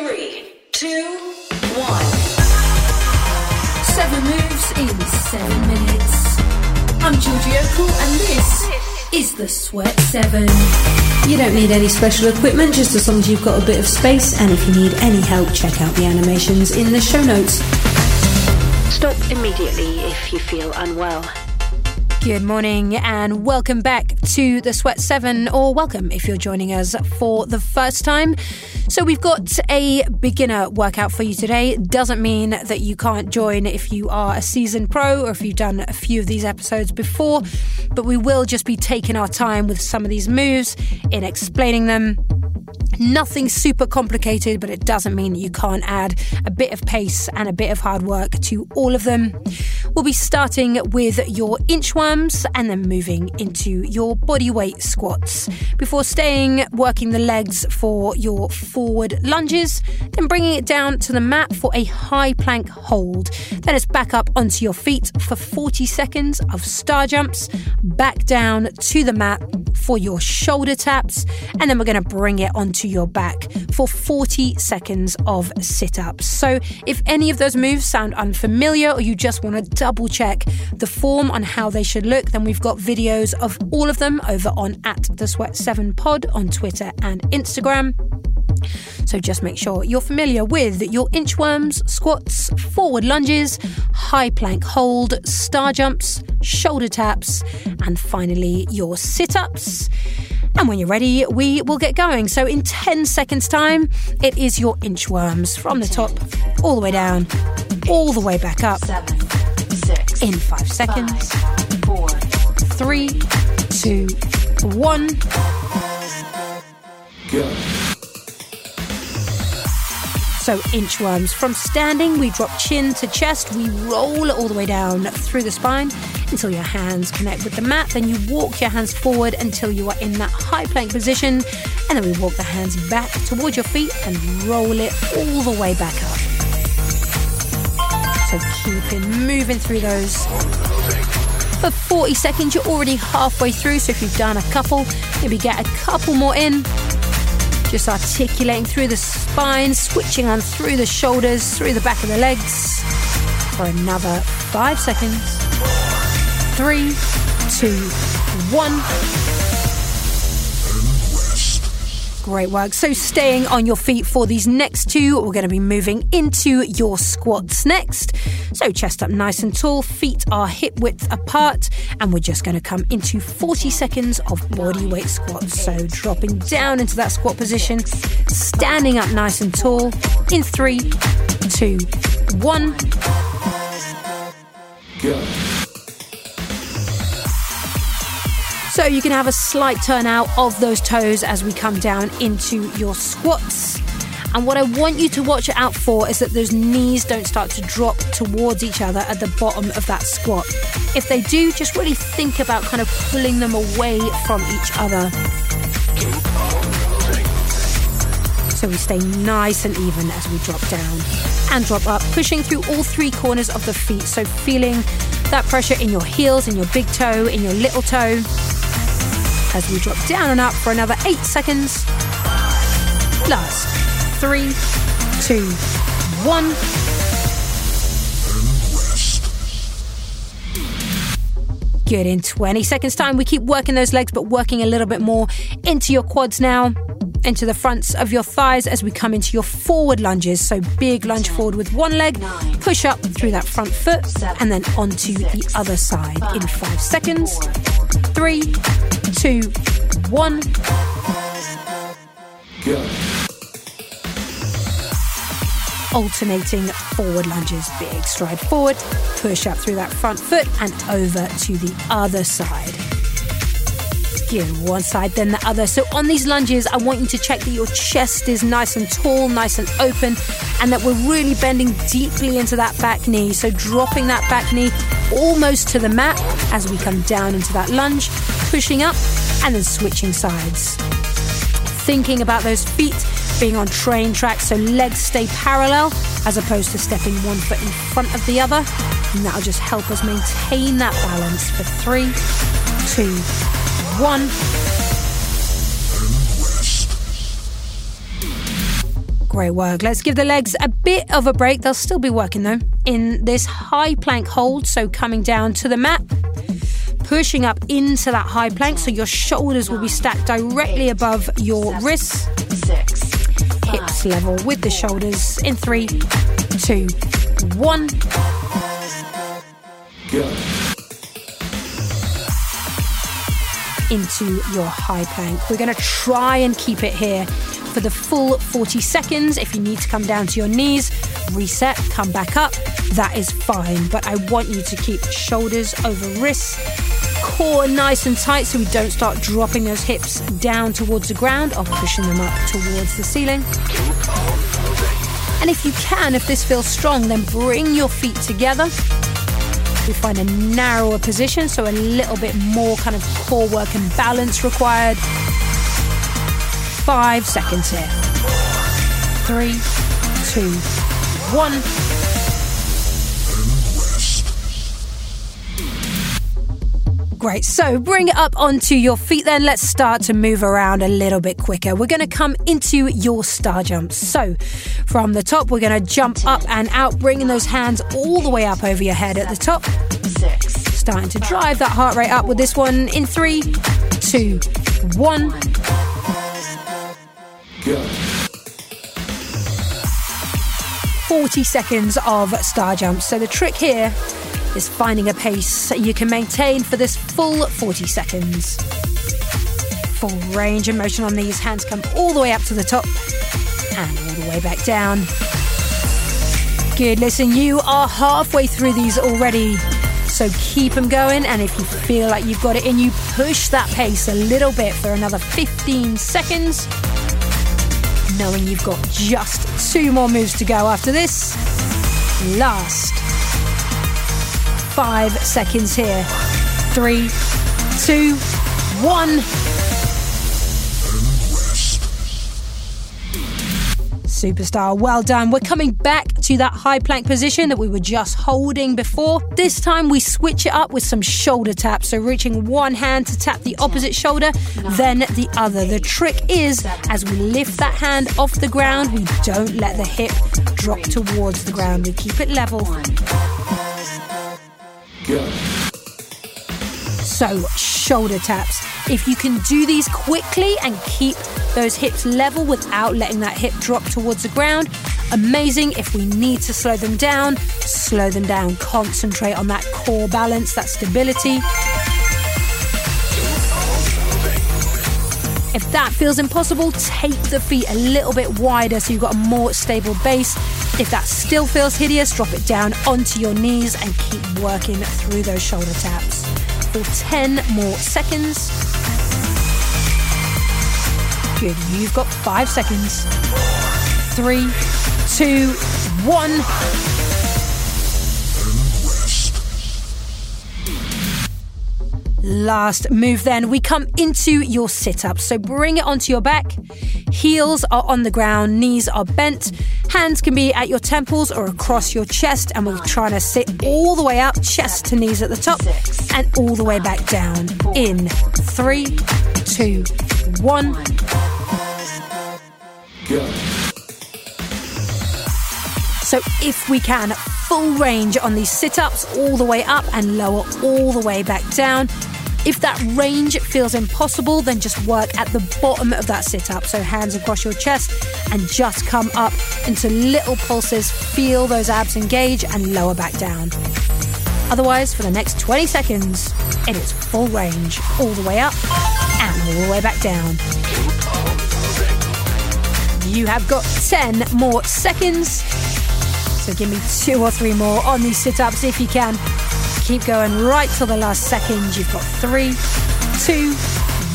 Three, two, one. Seven moves in seven minutes. I'm Georgie Okell, and this is the Sweat 7. You don't need any special equipment, just as long as you've got a bit of space. And if you need any help, check out the animations in the show notes. Stop immediately if you feel unwell. Good morning and welcome back to the Sweat 7, or welcome if you're joining us for the first time. So, we've got a beginner workout for you today. Doesn't mean that you can't join if you are a seasoned pro or if you've done a few of these episodes before, but we will just be taking our time with some of these moves in explaining them Nothing super complicated, but it doesn't mean that you can't add a bit of pace and a bit of hard work to all of them. We'll be starting with your inchworms and then moving into your body weight squats before staying working the legs for your forward lunges, then bringing it down to the mat for a high plank hold. Then it's back up onto your feet for 40 seconds of star jumps, back down to the mat for your shoulder taps, and then we're going to bring it onto your back for 40 seconds of sit ups. So, if any of those moves sound unfamiliar or you just want to double check the form on how they should look, then we've got videos of all of them over on at the Sweat 7 Pod on Twitter and Instagram. So just make sure you're familiar with your inchworms, squats, forward lunges, high plank hold, star jumps, shoulder taps, and finally your sit ups. And when you're ready, we will get going. So, in 10 seconds' time, it is your inchworms from the top all the way down, all the way back up. Six. In five seconds. Five, four, Three, two, one. So, inchworms. From standing, we drop chin to chest. We roll all the way down through the spine until your hands connect with the mat. Then you walk your hands forward until you are in that high plank position. And then we walk the hands back towards your feet and roll it all the way back up. So, keeping moving through those for 40 seconds. You're already halfway through, so if you've done a couple, maybe get a couple more in. Just articulating through the spine, switching on through the shoulders, through the back of the legs for another five seconds. Three, two, one. Great work. So, staying on your feet for these next two, we're going to be moving into your squats next. So, chest up nice and tall, feet are hip width apart, and we're just going to come into 40 seconds of body weight squats. So, dropping down into that squat position, standing up nice and tall in three, two, one. So you can have a slight turnout of those toes as we come down into your squats. And what I want you to watch out for is that those knees don't start to drop towards each other at the bottom of that squat. If they do, just really think about kind of pulling them away from each other. So we stay nice and even as we drop down and drop up, pushing through all three corners of the feet. So feeling that pressure in your heels, in your big toe, in your little toe. As we drop down and up for another eight seconds. Last. Three, two, one. Good. In 20 seconds' time, we keep working those legs, but working a little bit more into your quads now, into the fronts of your thighs as we come into your forward lunges. So, big lunge forward with one leg, push up through that front foot, and then onto the other side in five seconds. Three, two, one. Go. alternating forward lunges. Big stride forward, push up through that front foot and over to the other side. Give one side, then the other. So on these lunges, I want you to check that your chest is nice and tall, nice and open, and that we're really bending deeply into that back knee. So dropping that back knee almost to the mat as we come down into that lunge, pushing up and then switching sides. Thinking about those feet being on train tracks so legs stay parallel as opposed to stepping one foot in front of the other. And that'll just help us maintain that balance for three, two, one. Great work. Let's give the legs a bit of a break. They'll still be working though in this high plank hold. So coming down to the mat, pushing up into that high plank so your shoulders will be stacked directly above your wrists. Hips level with the shoulders in three, two, one. Into your high plank. We're going to try and keep it here for the full 40 seconds. If you need to come down to your knees, reset, come back up, that is fine. But I want you to keep shoulders over wrists, core nice and tight so we don't start dropping those hips down towards the ground or pushing them up towards the ceiling. And if you can, if this feels strong, then bring your feet together. We find a narrower position, so a little bit more kind of core work and balance required. Five seconds here. Three, two, one. Great. So bring it up onto your feet then. Let's start to move around a little bit quicker. We're going to come into your star jumps. So from the top, we're going to jump up and out, bringing those hands all the way up over your head at the top. Starting to drive that heart rate up with this one in three, two, one. 40 seconds of star jumps. So the trick here is finding a pace you can maintain for this full 40 seconds. Full range of motion on these. Hands come all the way up to the top and all the way back down. Good. Listen, you are halfway through these already. So keep them going. And if you feel like you've got it in you, push that pace a little bit for another 15 seconds knowing you've got just two more moves to go after this. Last five seconds here. Three, two, one. Superstar, well done. We're coming back to that high plank position that we were just holding before. This time we switch it up with some shoulder taps. So reaching one hand to tap the opposite shoulder, then the other. The trick is as we lift that hand off the ground, we don't let the hip drop towards the ground. We keep it level. So, shoulder taps. If you can do these quickly and keep those hips level without letting that hip drop towards the ground, amazing. If we need to slow them down, slow them down. Concentrate on that core balance, that stability. If that feels impossible, take the feet a little bit wider so you've got a more stable base. If that still feels hideous, drop it down onto your knees and keep working through those shoulder taps for 10 more seconds. Good, you've got five seconds. Three, two, one. Last move, then we come into your sit up. So bring it onto your back. Heels are on the ground, knees are bent. Hands can be at your temples or across your chest. And we're trying to sit all the way up, chest to knees at the top, and all the way back down. In three, two, one. So if we can, full range on these sit ups, all the way up and lower, all the way back down. If that range feels impossible, then just work at the bottom of that sit up. So hands across your chest and just come up into little pulses. Feel those abs engage and lower back down. Otherwise, for the next 20 seconds, it is full range, all the way up and all the way back down. You have got 10 more seconds. So give me two or three more on these sit ups if you can. Keep going right till the last second. You've got three, two,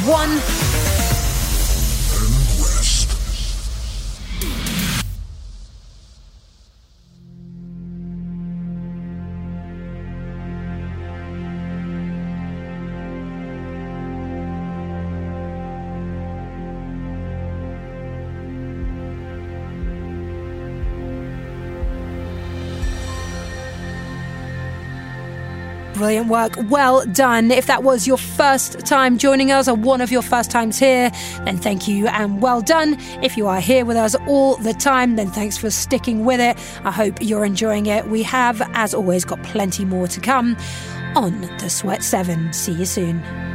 one. Brilliant work. Well done. If that was your first time joining us or one of your first times here, then thank you and well done. If you are here with us all the time, then thanks for sticking with it. I hope you're enjoying it. We have, as always, got plenty more to come on The Sweat 7. See you soon.